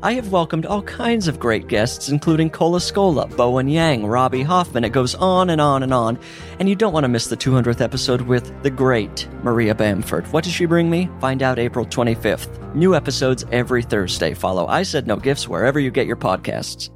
I have welcomed all kinds of great guests, including Cole Escola, Bowen Yang, Robbie Hoffman. It goes on and on and on. And you don't want to miss the 200th episode with the great Maria Bamford. What does she bring me? Find out April 25th. New episodes every Thursday. Follow I Said No Gifts wherever you get your podcasts.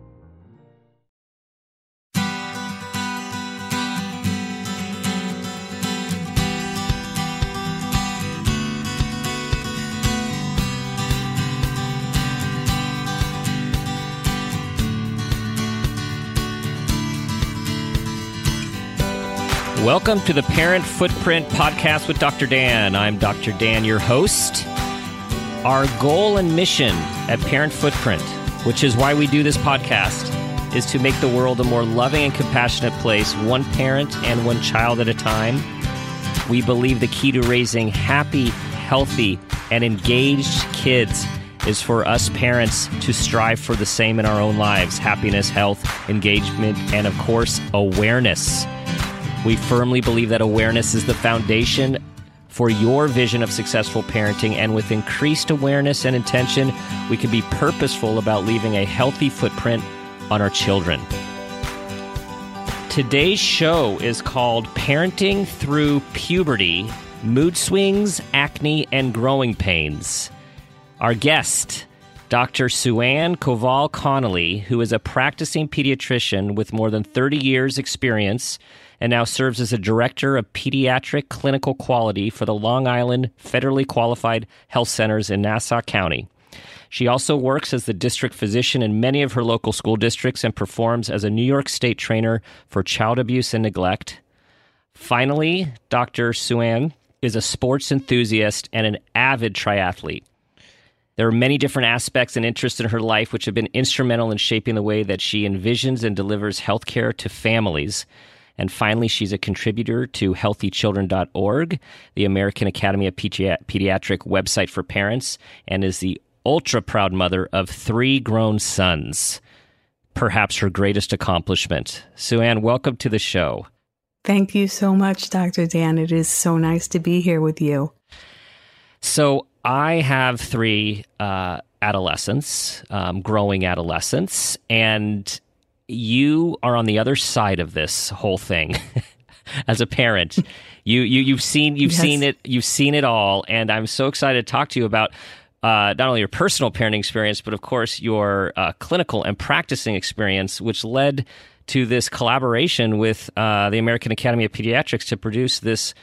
Welcome to the Parent Footprint Podcast with Dr. Dan. I'm Dr. Dan, your host. Our goal and mission at Parent Footprint, which is why we do this podcast, is to make the world a more loving and compassionate place, one parent and one child at a time. We believe the key to raising happy, healthy, and engaged kids is for us parents to strive for the same in our own lives happiness, health, engagement, and of course, awareness. We firmly believe that awareness is the foundation for your vision of successful parenting, and with increased awareness and intention, we can be purposeful about leaving a healthy footprint on our children. Today's show is called Parenting Through Puberty Mood Swings, Acne, and Growing Pains. Our guest, Dr. Suanne Kowal Connelly, who is a practicing pediatrician with more than 30 years' experience and now serves as a director of pediatric clinical quality for the Long Island Federally Qualified Health Centers in Nassau County. She also works as the district physician in many of her local school districts and performs as a New York State trainer for child abuse and neglect. Finally, Dr. Suanne is a sports enthusiast and an avid triathlete. There are many different aspects and interests in her life which have been instrumental in shaping the way that she envisions and delivers healthcare to families. And finally, she's a contributor to healthychildren.org, the American Academy of Pediatric website for parents, and is the ultra proud mother of three grown sons. Perhaps her greatest accomplishment. Suanne, welcome to the show. Thank you so much, Dr. Dan. It is so nice to be here with you. So, I have three uh, adolescents, um, growing adolescents, and you are on the other side of this whole thing as a parent. you you you've seen you've yes. seen it you've seen it all, and I'm so excited to talk to you about. Uh, not only your personal parenting experience, but of course your uh, clinical and practicing experience, which led to this collaboration with uh, the American Academy of Pediatrics to produce this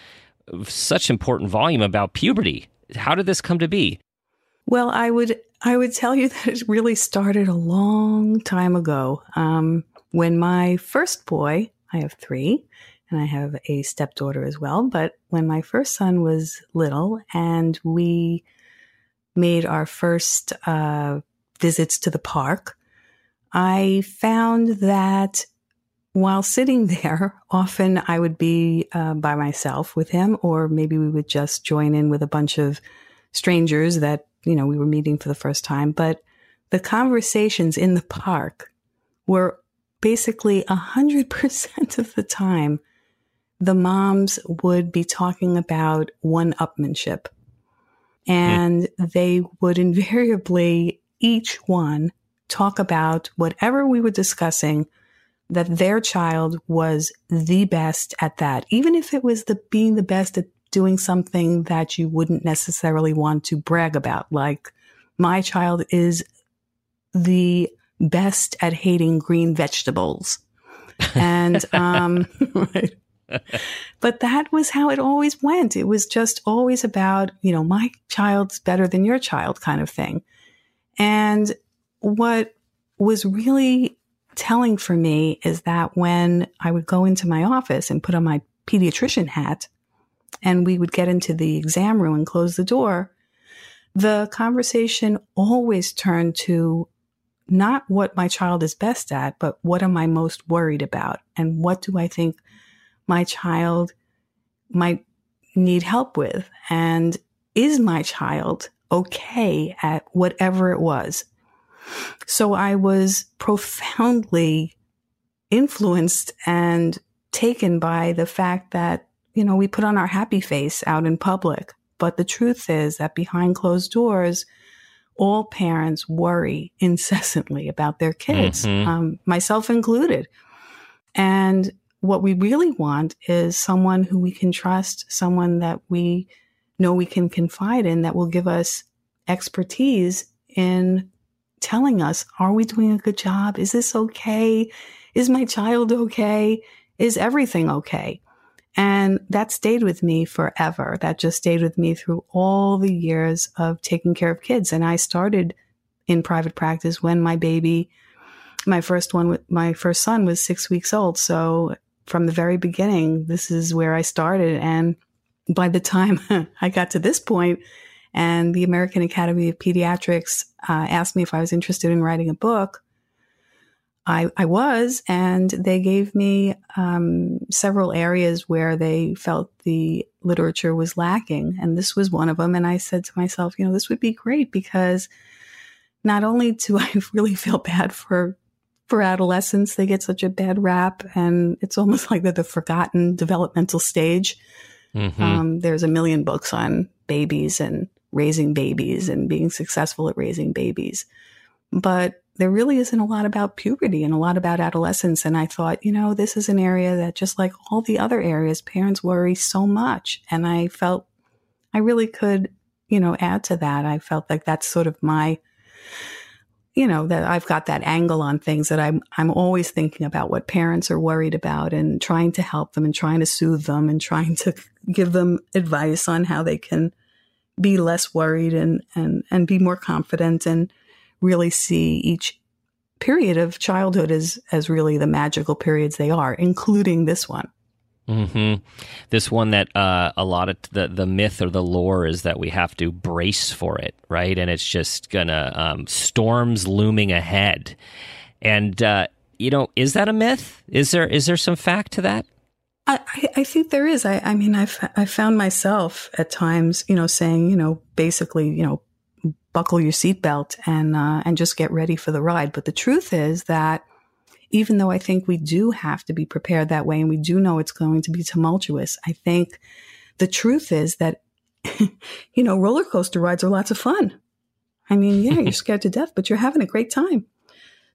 such important volume about puberty. How did this come to be? Well, I would I would tell you that it really started a long time ago. Um, when my first boy, I have three, and I have a stepdaughter as well. But when my first son was little, and we made our first uh, visits to the park, I found that while sitting there, often I would be uh, by myself with him, or maybe we would just join in with a bunch of strangers that you know, we were meeting for the first time, but the conversations in the park were basically a hundred percent of the time the moms would be talking about one upmanship. And they would invariably, each one, talk about whatever we were discussing, that their child was the best at that. Even if it was the being the best at doing something that you wouldn't necessarily want to brag about. Like, my child is the best at hating green vegetables. And, um, right. but that was how it always went. It was just always about, you know, my child's better than your child kind of thing. And what was really telling for me is that when I would go into my office and put on my pediatrician hat, and we would get into the exam room and close the door, the conversation always turned to not what my child is best at, but what am I most worried about? And what do I think my child might need help with? And is my child okay at whatever it was? So I was profoundly influenced and taken by the fact that, you know, we put on our happy face out in public. But the truth is that behind closed doors, all parents worry incessantly about their kids, mm-hmm. um, myself included. And what we really want is someone who we can trust, someone that we know we can confide in that will give us expertise in telling us, are we doing a good job? Is this okay? Is my child okay? Is everything okay? And that stayed with me forever. That just stayed with me through all the years of taking care of kids. And I started in private practice when my baby, my first one, my first son was six weeks old. So from the very beginning, this is where I started. And by the time I got to this point, and the American Academy of Pediatrics uh, asked me if I was interested in writing a book, I, I was, and they gave me um, several areas where they felt the literature was lacking. And this was one of them. And I said to myself, you know, this would be great because not only do I really feel bad for for adolescents, they get such a bad rap, and it's almost like they're the forgotten developmental stage. Mm-hmm. Um, there's a million books on babies and raising babies and being successful at raising babies. But there really isn't a lot about puberty and a lot about adolescence. And I thought, you know, this is an area that just like all the other areas, parents worry so much. And I felt I really could, you know, add to that. I felt like that's sort of my, you know, that I've got that angle on things that I'm, I'm always thinking about what parents are worried about and trying to help them and trying to soothe them and trying to give them advice on how they can be less worried and, and, and be more confident and, really see each period of childhood as as really the magical periods they are, including this one. Mm-hmm. This one that uh, a lot of the the myth or the lore is that we have to brace for it, right? And it's just gonna um, storms looming ahead. And uh, you know, is that a myth? Is there is there some fact to that? I, I think there is. I, I mean, I've I found myself at times, you know, saying, you know, basically, you know, buckle your seatbelt and uh, and just get ready for the ride. But the truth is that even though I think we do have to be prepared that way, and we do know it's going to be tumultuous, I think the truth is that you know roller coaster rides are lots of fun. I mean, yeah, you're scared to death, but you're having a great time.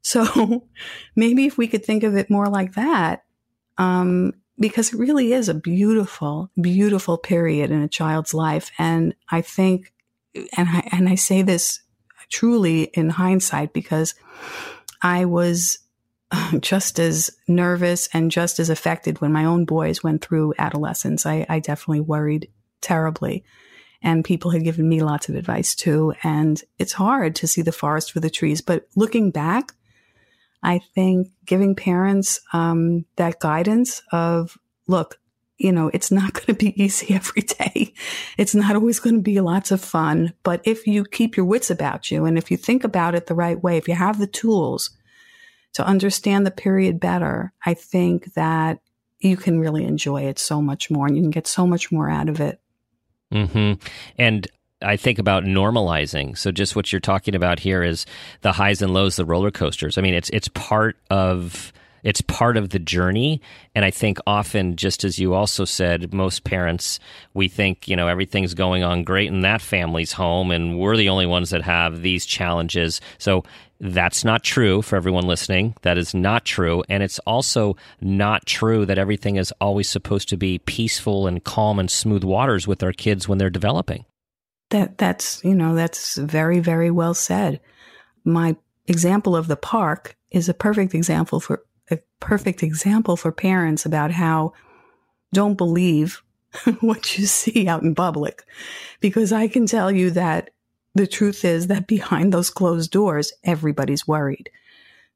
So maybe if we could think of it more like that, um, because it really is a beautiful, beautiful period in a child's life. And I think and I, and I say this truly in hindsight because I was just as nervous and just as affected when my own boys went through adolescence. I, I definitely worried terribly. And people had given me lots of advice too. And it's hard to see the forest for the trees. But looking back, I think giving parents um, that guidance of, look, you know, it's not going to be easy every day. It's not always going to be lots of fun. But if you keep your wits about you and if you think about it the right way, if you have the tools to understand the period better, I think that you can really enjoy it so much more and you can get so much more out of it. Mm-hmm. And I think about normalizing. So just what you're talking about here is the highs and lows, the roller coasters. I mean, it's it's part of it's part of the journey. And I think often, just as you also said, most parents, we think, you know, everything's going on great in that family's home and we're the only ones that have these challenges. So that's not true for everyone listening. That is not true. And it's also not true that everything is always supposed to be peaceful and calm and smooth waters with our kids when they're developing. That that's, you know, that's very very well said. My example of the park is a perfect example for a perfect example for parents about how don't believe what you see out in public. Because I can tell you that the truth is that behind those closed doors, everybody's worried.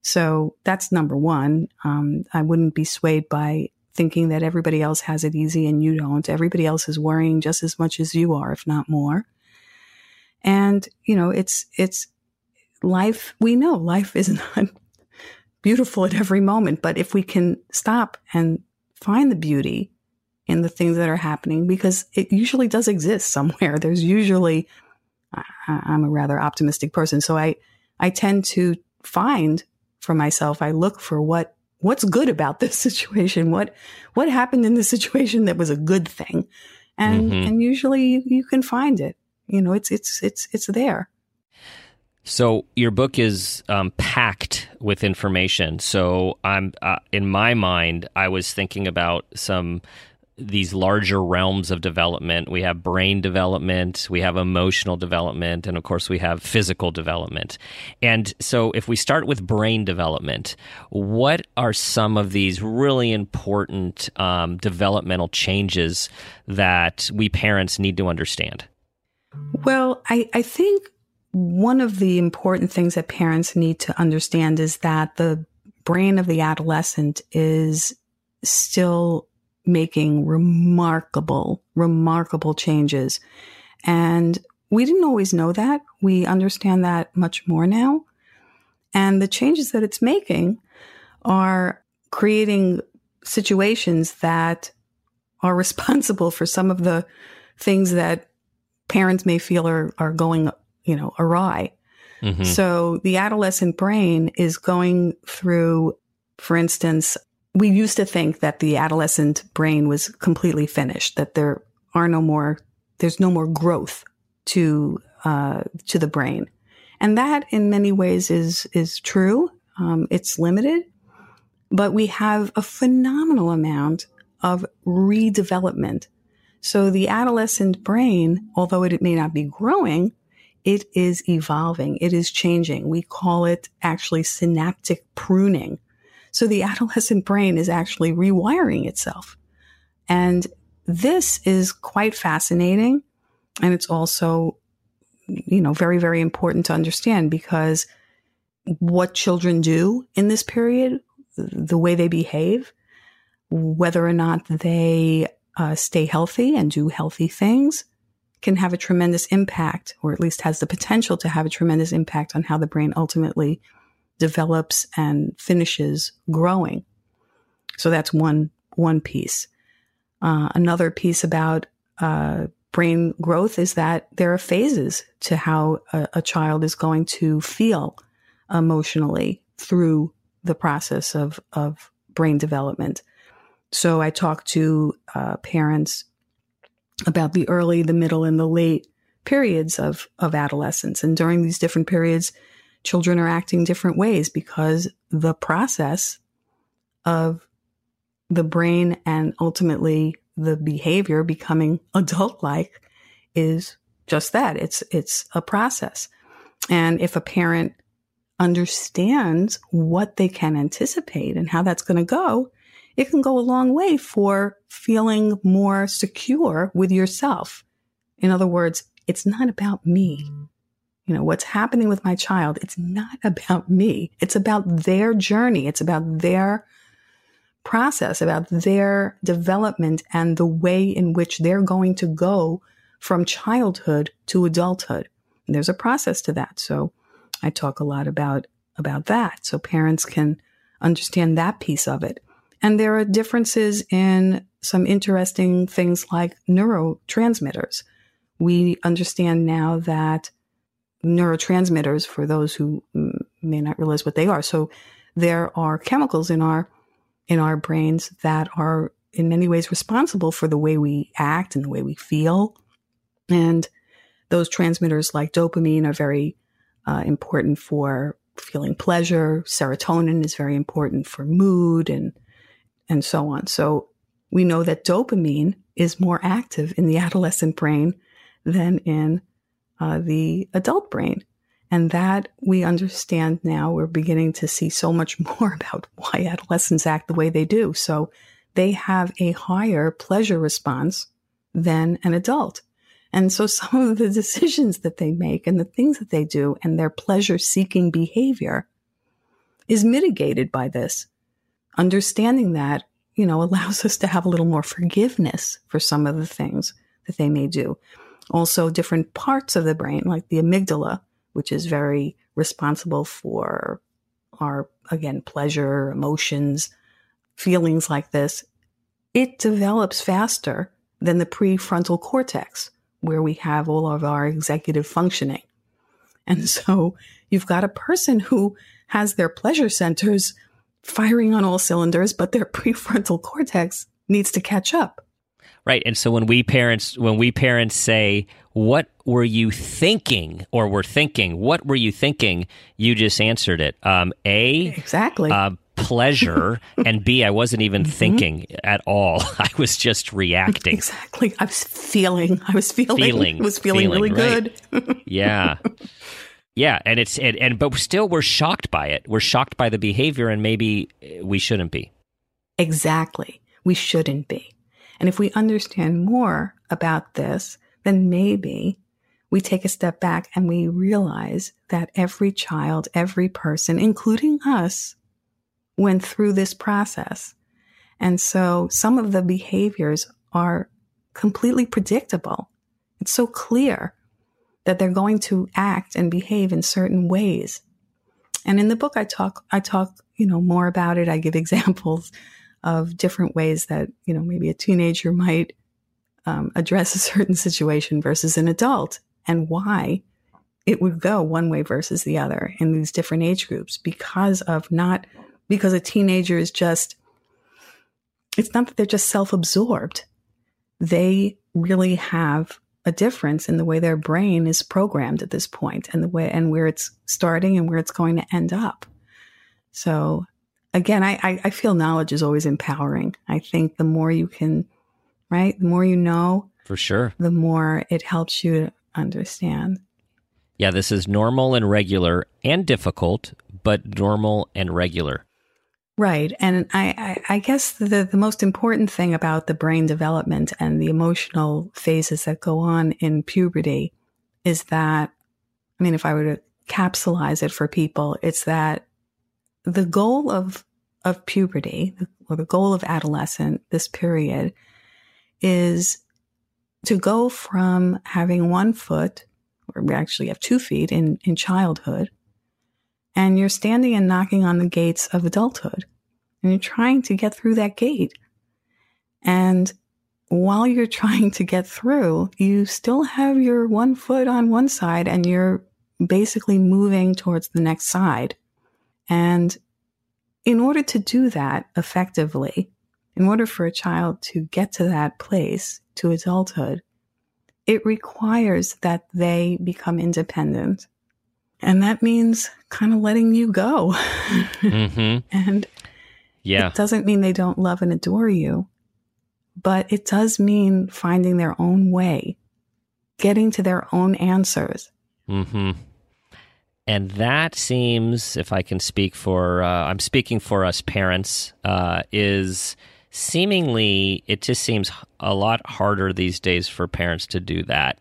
So that's number one. Um, I wouldn't be swayed by thinking that everybody else has it easy and you don't. Everybody else is worrying just as much as you are, if not more. And, you know, it's, it's life. We know life is not beautiful at every moment. But if we can stop and find the beauty in the things that are happening because it usually does exist somewhere. There's usually, I'm a rather optimistic person. So I, I tend to find for myself, I look for what, what's good about this situation? What, what happened in this situation that was a good thing? And, mm-hmm. and usually you, you can find it. You know, it's, it's, it's, it's there. So your book is um, packed with information. So I'm uh, in my mind, I was thinking about some these larger realms of development. We have brain development, we have emotional development, and of course, we have physical development. And so, if we start with brain development, what are some of these really important um, developmental changes that we parents need to understand? Well, I, I think one of the important things that parents need to understand is that the brain of the adolescent is still making remarkable, remarkable changes. And we didn't always know that. We understand that much more now. And the changes that it's making are creating situations that are responsible for some of the things that parents may feel are, are going, you know, awry. Mm-hmm. So the adolescent brain is going through, for instance, we used to think that the adolescent brain was completely finished, that there are no more, there's no more growth to, uh, to the brain. And that in many ways is, is true. Um, it's limited, but we have a phenomenal amount of redevelopment. So the adolescent brain, although it may not be growing, it is evolving. It is changing. We call it actually synaptic pruning. So the adolescent brain is actually rewiring itself. And this is quite fascinating. And it's also, you know, very, very important to understand because what children do in this period, the way they behave, whether or not they uh, stay healthy and do healthy things, can have a tremendous impact, or at least has the potential to have a tremendous impact on how the brain ultimately develops and finishes growing. So that's one one piece. Uh, another piece about uh, brain growth is that there are phases to how a, a, child is going to feel emotionally through the process of of brain development. So I talk to uh, parents about the early, the middle, and the late periods of of adolescence, and during these different periods, children are acting different ways because the process of the brain and ultimately the behavior becoming adult like is just that. It's it's a process. And if a parent understands what they can anticipate and how that's going to go it can go a long way for feeling more secure with yourself in other words it's not about me you know, what's happening with my child, it's not about me. It's about their journey. It's about their process, about their development and the way in which they're going to go from childhood to adulthood. And there's a process to that. So I talk a lot about, about that. So parents can understand that piece of it. And there are differences in some interesting things like neurotransmitters. We understand now that neurotransmitters for those who may not realize what they are. So there are chemicals in our in our brains that are in many ways responsible for the way we act and the way we feel. And those transmitters like dopamine are very uh, important for feeling pleasure. Serotonin is very important for mood and and so on. So we know that dopamine is more active in the adolescent brain than in uh, the adult brain. And that we understand now, we're beginning to see so much more about why adolescents act the way they do. So they have a higher pleasure response than an adult. And so some of the decisions that they make and the things that they do and their pleasure seeking behavior is mitigated by this. Understanding that, you know, allows us to have a little more forgiveness for some of the things that they may do also different parts of the brain, like the amygdala, which is very responsible for our, again, pleasure, emotions, feelings like this, it develops faster than the prefrontal cortex, where we have all of our executive functioning. And so you've got a person who has their pleasure centers firing on all cylinders, but their prefrontal cortex needs to catch up. Right. And so when we parents when we parents say, "What were you thinking?" or "We're thinking," "What were you thinking?" You just answered it. Um, a exactly. Uh, pleasure and b i wasn't even mm-hmm. thinking at all i was just reacting exactly i was feeling i was feeling, feeling was feeling, feeling really right. good yeah yeah and it's and, and but still we're shocked by it. We're shocked by the behavior and maybe eh, we shouldn't be. Exactly. We shouldn't be. And if we understand more about this, then maybe we take a step back and we realize that every child, every person, including us, went through this process. And so some of the behaviors are completely predictable. It's so clear that they're going to act and behave in certain ways. And in the book, I talk, I talk, you know, more about it. I give examples of different ways that, you know, maybe a teenager might um, address a certain situation versus an adult and why it would go one way versus the other in these different age groups because of not, because a teenager is just, it's not that they're just self absorbed. They really have a difference in the way their brain is programmed at this point and the way and where it's starting and where it's going to end up. So again, I, I, I feel knowledge is always empowering. I think the more you can, right, the more you know, for sure, the more it helps you understand. Yeah, this is normal and regular and difficult, but normal and regular. Right. And I, I, I, guess the, the most important thing about the brain development and the emotional phases that go on in puberty is that, I mean, if I were to capsulize it for people, it's that the goal of of puberty or the goal of adolescent this period is to go from having one foot or we actually have two feet in in childhood and you're standing and knocking on the gates of adulthood and you're trying to get through that gate and while you're trying to get through you still have your one foot on one side and you're basically moving towards the next side and in order to do that effectively, in order for a child to get to that place, to adulthood, it requires that they become independent. And that means kind of letting you go. Mm-hmm. and yeah. it doesn't mean they don't love and adore you, but it does mean finding their own way, getting to their own answers. Mm-hmm. And that seems, if I can speak for, uh, I'm speaking for us parents, uh, is seemingly, it just seems a lot harder these days for parents to do that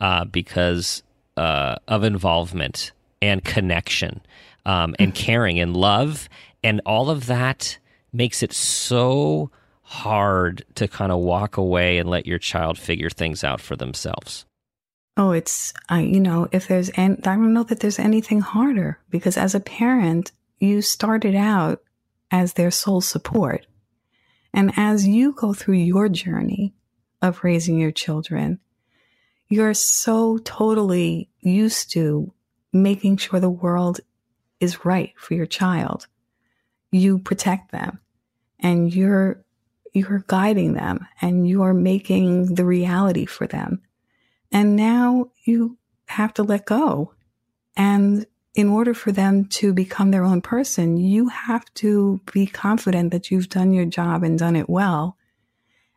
uh, because uh, of involvement and connection um, and mm-hmm. caring and love. And all of that makes it so hard to kind of walk away and let your child figure things out for themselves. Oh, it's, I, you know, if there's, and I don't know that there's anything harder because as a parent, you started out as their sole support. And as you go through your journey of raising your children, you're so totally used to making sure the world is right for your child. You protect them and you're, you're guiding them and you're making the reality for them. And now you have to let go. And in order for them to become their own person, you have to be confident that you've done your job and done it well,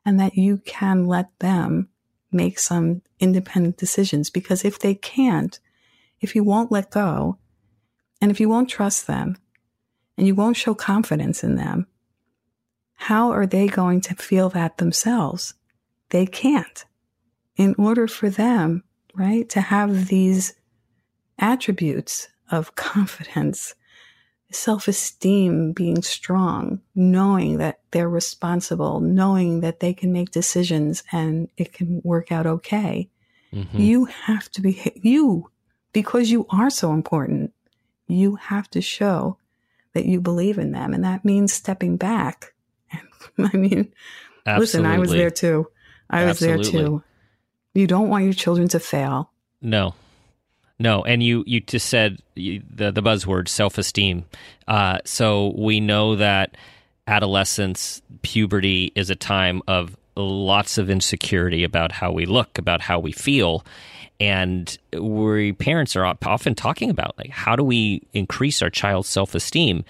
and that you can let them make some independent decisions. Because if they can't, if you won't let go, and if you won't trust them, and you won't show confidence in them, how are they going to feel that themselves? They can't in order for them, right, to have these attributes of confidence, self esteem, being strong, knowing that they're responsible, knowing that they can make decisions and it can work out okay. Mm-hmm. You have to be, you, because you are so important, you have to show that you believe in them. And that means stepping back. I mean, Listen, I was there too. I was there too. You don't want your children to fail. No, no, and you you just said the the buzzword self esteem. Uh, so we know that adolescence, puberty is a time of lots of insecurity about how we look, about how we feel, and we parents are often talking about like how do we increase our child's self esteem,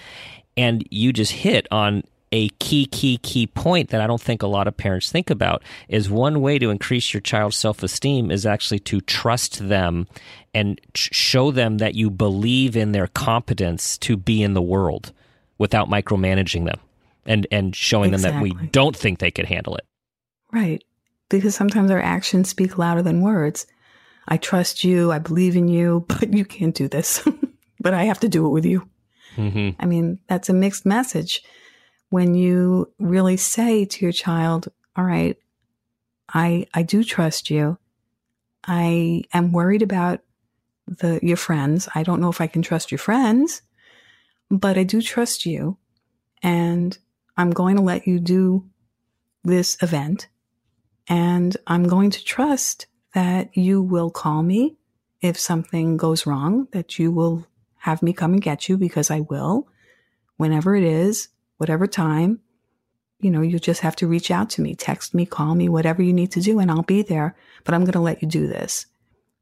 and you just hit on a key, key, key point that I don't think a lot of parents think about is one way to increase your child's self esteem is actually to trust them and show them that you believe in their competence to be in the world without micromanaging them and, and showing them that we don't think they could handle it. Right. Because sometimes our actions speak louder than words. I trust you. I believe in you, but you can't do this. but I have to do it with you. hmm I mean, that's a mixed message. When you really say to your child, all right, I, I do trust you. I am worried about the, your friends. I don't know if I can trust your friends, but I do trust you. And I'm going to let you do this event. And I'm going to trust that you will call me if something goes wrong, that you will have me come and get you because I will, whenever it is, whatever time. You know, you just have to reach out to me, text me, call me, whatever you need to do, and I'll be there. But I'm going to let you do this.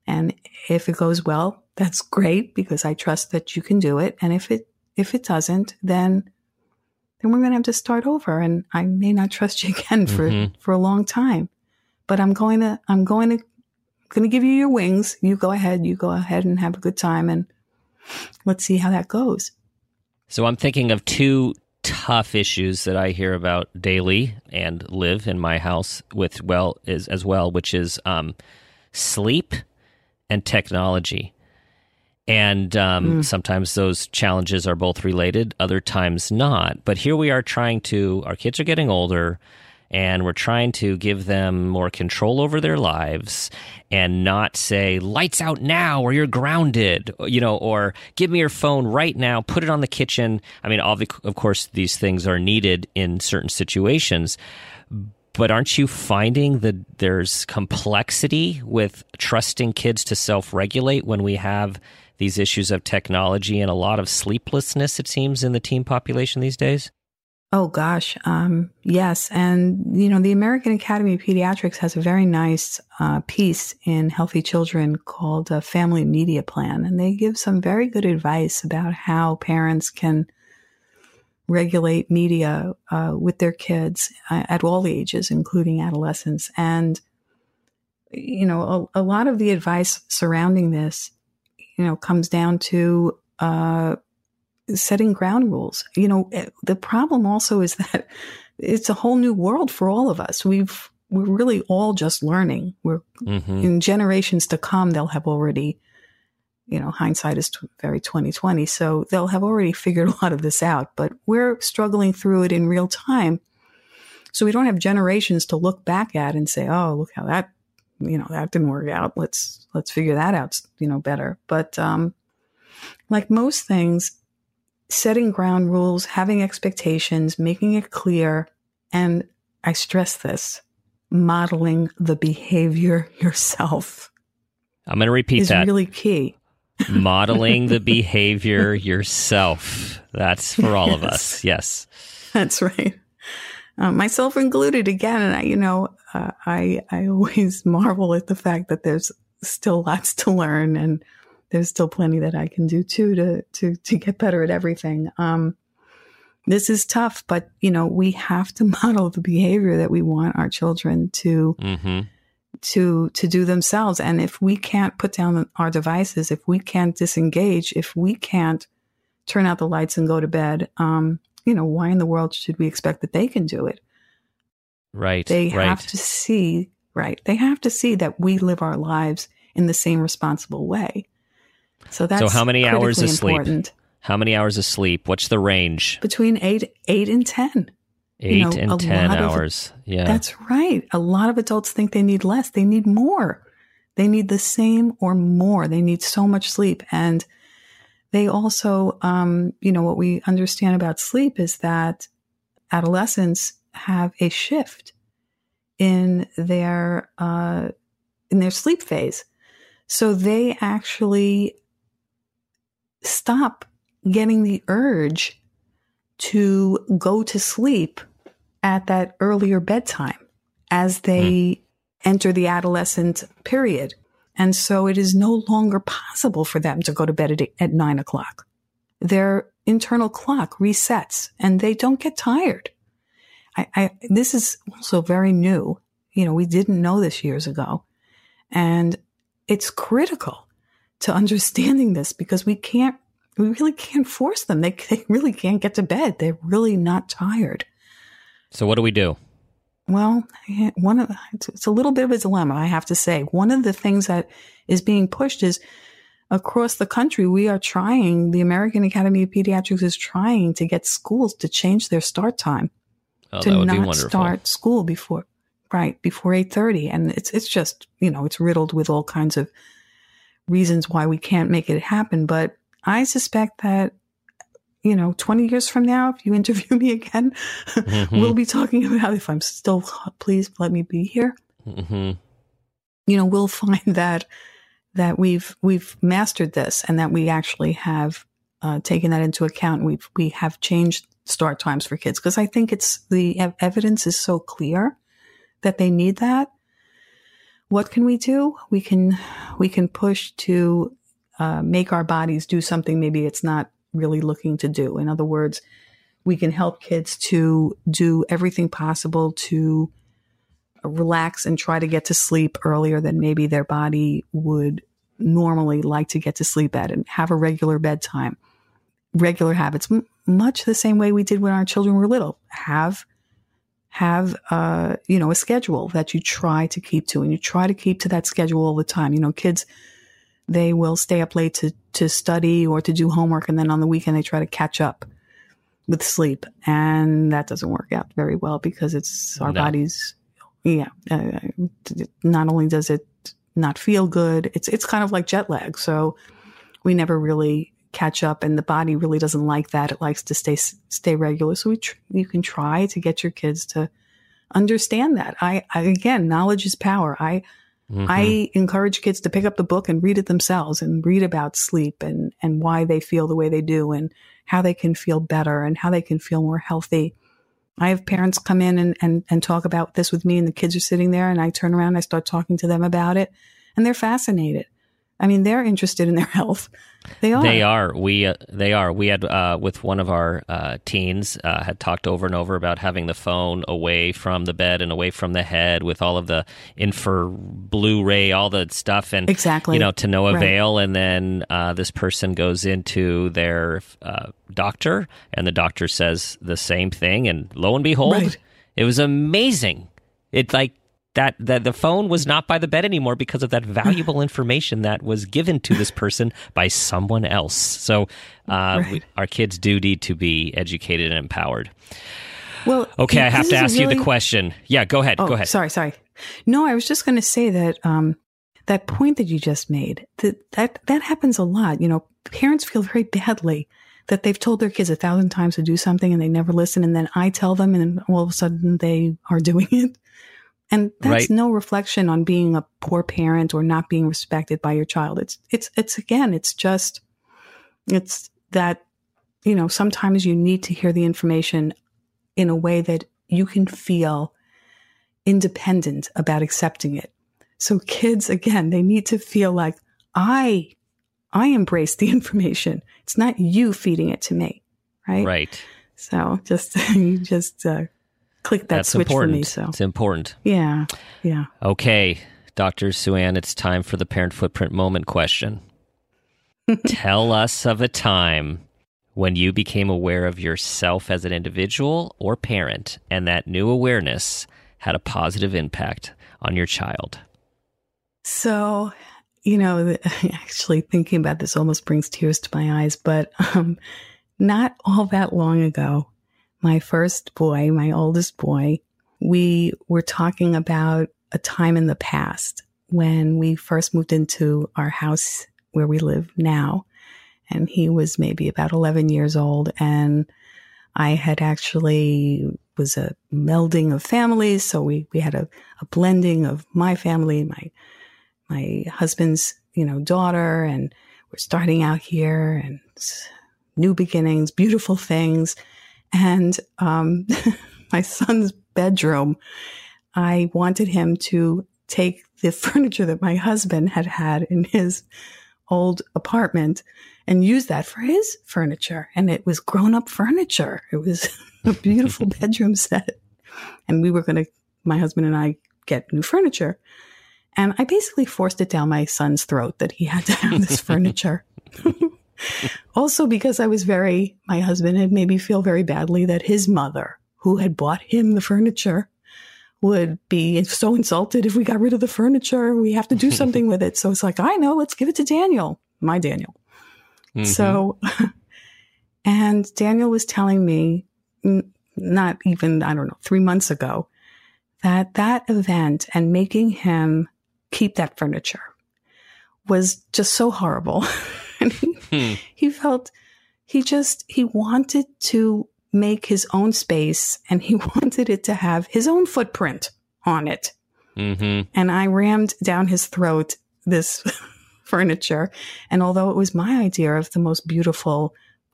And if it goes well, that's great because I trust that you can do it. And if it if it doesn't, then then we're going to have to start over, and I may not trust you again for Mhm. for a long time. But I'm going to I'm going to going to give you your wings. You go ahead. You go ahead and have a good time, and let's see how that goes. So I'm thinking of two tough issues that I hear about daily and live in my house with well is as well, which is um, sleep and technology. And um, sometimes those challenges are both related, other times not. But here we are trying to, our kids are getting older, and we're trying to give them more control over their lives and not say, lights out now or you're grounded, you know, or give me your phone right now, put it on the kitchen. I mean, of course, these things are needed in certain situations. But aren't you finding that there's complexity with trusting kids to self regulate when we have these issues of technology and a lot of sleeplessness, it seems, in the teen population these days? Oh gosh, um, yes, and you know the American Academy of Pediatrics has a very nice uh, piece in Healthy Children called a Family Media Plan, and they give some very good advice about how parents can regulate media uh, with their kids uh, at all ages, including adolescents. And you know, a, a lot of the advice surrounding this, you know, comes down to uh, setting ground rules. You know, eh, the problem also is that it's a whole new world for all of us. We've we're really all just learning. We're Mm-hmm. in generations to come. They'll have already, you know, hindsight is tw- very twenty twenty. So they'll have already figured a lot of this out. But we're struggling through it in real time. So we don't have generations to look back at and say, "Oh, look how that, you know, that didn't work out. Let's let's figure that out, you know, better." But um, like most things, setting ground rules, having expectations, making it clear, and I stress this modeling the behavior yourself I'm going to repeat is that. really key. Modeling the behavior yourself. That's for all of us. Yes. That's right. Uh, myself included again. And I, you know, uh, I, I always marvel at the fact that there's still lots to learn and there's still plenty that I can do too to, to, to get better at everything. Um, this is tough, but you know, we have to model the behavior that we want our children to hmm to to do themselves and if we can't put down our devices if we can't disengage if we can't turn out the lights and go to bed um you know why in the world should we expect that they can do it Right. they right. have to see right they have to see that we live our lives in the same responsible way so that's how many hours of sleep? important. How many hours of sleep? What's the range? between 8 8 and 10 Eight know, and 10 lot of- hours. yeah. That's right. A lot of adults think they need less. They need more. They need the same or more. They need so much sleep. And they also, um, you know, what we understand about sleep is that adolescents have a shift in their uh, in their sleep phase. So they actually stop getting the urge to go to sleep at that earlier bedtime as they mm. enter the adolescent period. And so it is no longer possible for them to go to bed at, at nine o'clock. Their internal clock resets and they don't get tired. I, I, this is also very new. You know, we didn't know this years ago. And it's critical to understanding this because we can't, we really can't force them. They, they really can't get to bed. They're really not tired. So what do we do? Well, one of it's a little bit of a dilemma, I have to say. One of the things that is being pushed is across the country, we are trying. The American Academy of Pediatrics is trying to get schools to change their start time oh, to not start school before right before eight thirty, and it's it's just you know it's riddled with all kinds of reasons why we can't make it happen. But I suspect that you know, 20 years from now, if you interview me again, mm-hmm. we'll be talking about if I'm still, please let me be here. Mm-hmm. You know, we'll find that, that we've, we've mastered this and that we actually have uh, taken that into account. We've, we have changed start times for kids because I think it's the ev- evidence is so clear that they need that. What can we do? We can, we can push to uh, make our bodies do something maybe it's not really looking to do. In other words, we can help kids to do everything possible to relax and try to get to sleep earlier than maybe their body would normally like to get to sleep at and have a regular bedtime. Regular habits, m- much the same way we did when our children were little. Have have uh, you know a schedule that you try to keep to, and you try to keep to that schedule all the time. You know, kids they will stay up late to, to study or to do homework. And then on the weekend, they try to catch up with sleep. And that doesn't work out very well because it's our no. bodies. Yeah. Uh, not only does it not feel good, it's, it's kind of like jet lag. So we never really catch up and the body really doesn't like that. It likes to stay, stay regular. So we, tr- you can try to get your kids to understand that. I, I again, knowledge is power. I, Mm-hmm. I encourage kids to pick up the book and read it themselves and read about sleep and, and why they feel the way they do and how they can feel better and how they can feel more healthy. I have parents come in and, and, and talk about this with me and the kids are sitting there and I turn around and I start talking to them about it and they're fascinated. I mean, they're interested in their health. They are. They are. We. Uh, they are. We had uh, with one of our uh, teens uh, had talked over and over about having the phone away from the bed and away from the head with all of the infra Blu-ray, all the stuff, and exactly, you know, to no avail. Right. And then uh, this person goes into their uh, doctor, and the doctor says the same thing, and lo and behold, right. it was amazing. It like that that the phone was not by the bed anymore because of that valuable information that was given to this person by someone else. So, uh, right. we, our kids do need to be educated and empowered. Well, okay, I have to ask really... you the question. Yeah, go ahead. Oh, go ahead. Sorry, sorry. No, I was just going to say that um, that point that you just made that that that happens a lot. You know, parents feel very badly that they've told their kids a thousand times to do something and they never listen, and then I tell them, and all of a sudden they are doing it. And that's right. no reflection on being a poor parent or not being respected by your child. It's, it's, it's again, it's just, it's that, you know, sometimes you need to hear the information in a way that you can feel independent about accepting it. So kids, again, they need to feel like I, I embrace the information. It's not you feeding it to me. Right. Right. So just, you just, uh, click that That's switch important. for me. So it's important. Yeah, yeah. Okay, Dr. Suanne, it's time for the parent footprint moment question. Tell us of a time when you became aware of yourself as an individual or parent, and that new awareness had a positive impact on your child. So, you know, actually thinking about this almost brings tears to my eyes, but um, not all that long ago, my first boy, my oldest boy, we were talking about a time in the past when we first moved into our house where we live now. And he was maybe about 11 years old. And I had actually was a melding of families. So we, we had a, a blending of my family, my, my husband's, you know, daughter, and we're starting out here and new beginnings, beautiful things. And, um, my son's bedroom, I wanted him to take the furniture that my husband had had in his old apartment and use that for his furniture. And it was grown up furniture. It was a beautiful bedroom set. And we were going to, my husband and I, get new furniture. And I basically forced it down my son's throat that he had to have this furniture. Also, because I was very, my husband had made me feel very badly that his mother, who had bought him the furniture, would be so insulted if we got rid of the furniture. We have to do something with it. So it's like, I know, let's give it to Daniel, my Daniel. Mm-hmm. So, and Daniel was telling me, not even, I don't know, three months ago, that that event and making him keep that furniture was just so horrible. and he, hmm. he felt he just, he wanted to make his own space and he wanted it to have his own footprint on it. Mm-hmm. And I rammed down his throat this furniture. And although it was my idea of the most beautiful,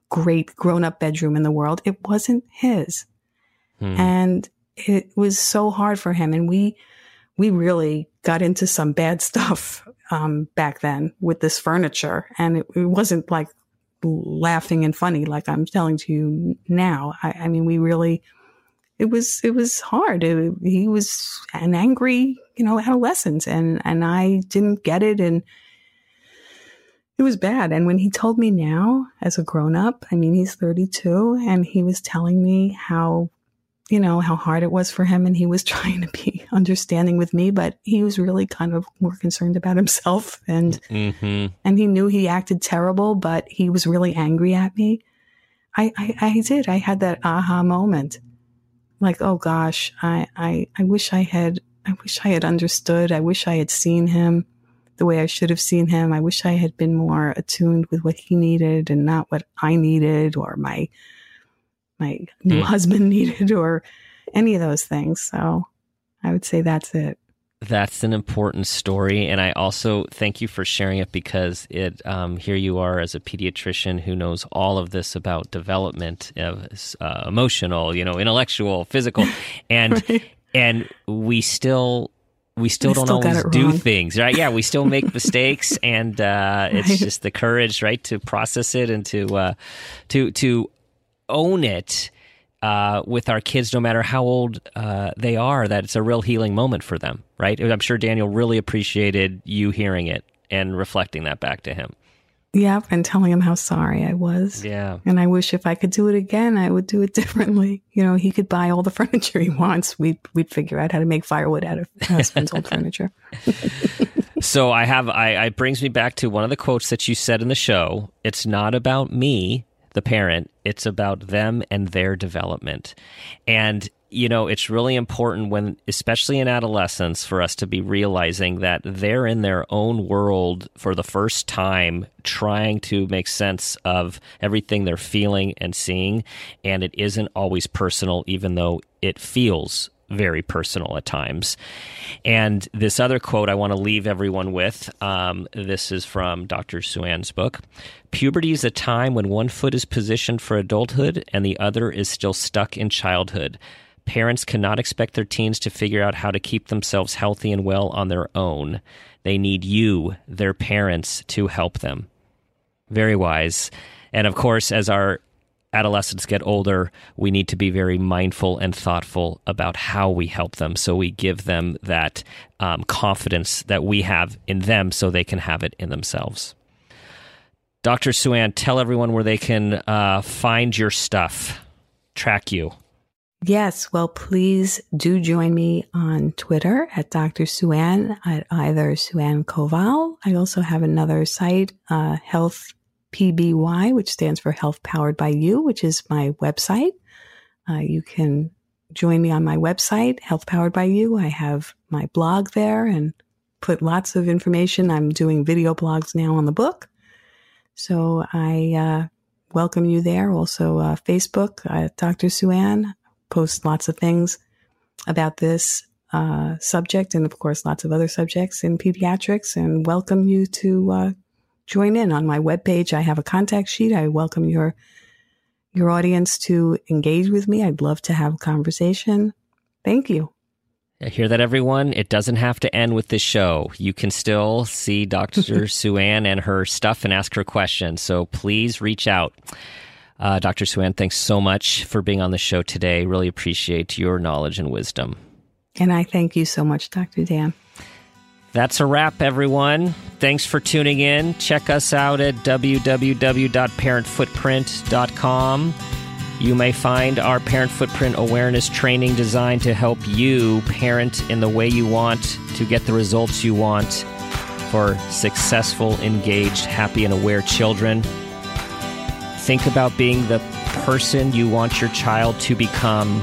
great grown up bedroom in the world, it wasn't his. Hmm. And it was so hard for him. And we, we really got into some bad stuff um, back then with this furniture. And it, it, wasn't like laughing and funny like I'm telling to you now. I, I mean, we really, it was, it was hard. It, he was an angry, you know, adolescent and, and I didn't get it. And it was bad. And when he told me now as a grown up, I mean, he's 32 and he was telling me how, you know, how hard it was for him. And he was trying to be understanding with me, but he was really kind of more concerned about himself. And, mm-hmm. and he knew he acted terrible, but he was really angry at me. I, I, I did. I had that aha moment. Like, oh gosh, I, I, I wish I had, I wish I had understood. I wish I had seen him the way I should have seen him. I wish I had been more attuned with what he needed and not what I needed or my my new mm. husband needed or any of those things. So I would say that's it. That's an important story, and I also thank you for sharing it because it. Um, here you are as a pediatrician who knows all of this about development, of uh, emotional, you know, intellectual, physical, and right. and we still we still we don't still always do things, right? Yeah, we still make mistakes, and uh, right. it's just the courage, right, to process it and to uh, to to own it uh, with our kids, no matter how old uh, they are. That it's a real healing moment for them, right? I'm sure Daniel really appreciated you hearing it and reflecting that back to him. Yep, and telling him how sorry I was. Yeah. And I wish if I could do it again, I would do it differently. You know, he could buy all the furniture he wants. We'd, we'd figure out how to make firewood out of husband's old furniture. so I have, I, it brings me back to one of the quotes that you said in the show. It's not about me, the parent, it's about them and their development. And you know, it's really important when, especially in adolescence, for us to be realizing that they're in their own world for the first time, trying to make sense of everything they're feeling and seeing. And it isn't always personal, even though it feels very personal at times. And this other quote I want to leave everyone with um, this is from Dr. Suanne's book. Puberty is a time when one foot is positioned for adulthood and the other is still stuck in childhood. Parents cannot expect their teens to figure out how to keep themselves healthy and well on their own. They need you, their parents, to help them. Very wise. And of course, as our adolescents get older, we need to be very mindful and thoughtful about how we help them. So we give them that um, confidence that we have in them so they can have it in themselves. Dr. Suanne, tell everyone where they can uh, find your stuff, track you. Yes. Well, please do join me on Twitter at Dr. Suanne at either Suanne Kowal. I also have another site, uh, Health PBY, which stands for Health Powered by You, which is my website. Uh, you can join me on my website, Health Powered by You. I have my blog there and put lots of information. I'm doing video blogs now on the book. So I, uh, welcome you there. Also, uh, Facebook, uh, Dr. Suanne post lots of things about this uh, subject and, of course, lots of other subjects in pediatrics and welcome you to uh, join in on my webpage. I have a contact sheet. I welcome your your audience to engage with me. I'd love to have a conversation. Thank you. I hear that, everyone. It doesn't have to end with this show. You can still see Dr. Suanne and her stuff and ask her questions. So please reach out. Uh, Dr. Suanne, thanks so much for being on the show today. Really appreciate your knowledge and wisdom. And I thank you so much, Dr. Dan. That's a wrap, everyone. Thanks for tuning in. Check us out at www.parentfootprint.com. You may find our parent footprint awareness training designed to help you parent in the way you want to get the results you want for successful, engaged, happy, and aware children. Think about being the person you want your child to become.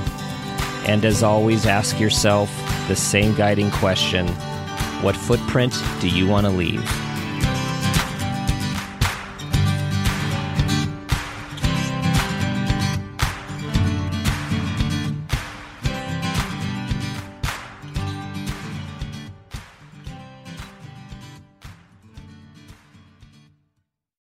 And as always, ask yourself the same guiding question What footprint do you want to leave?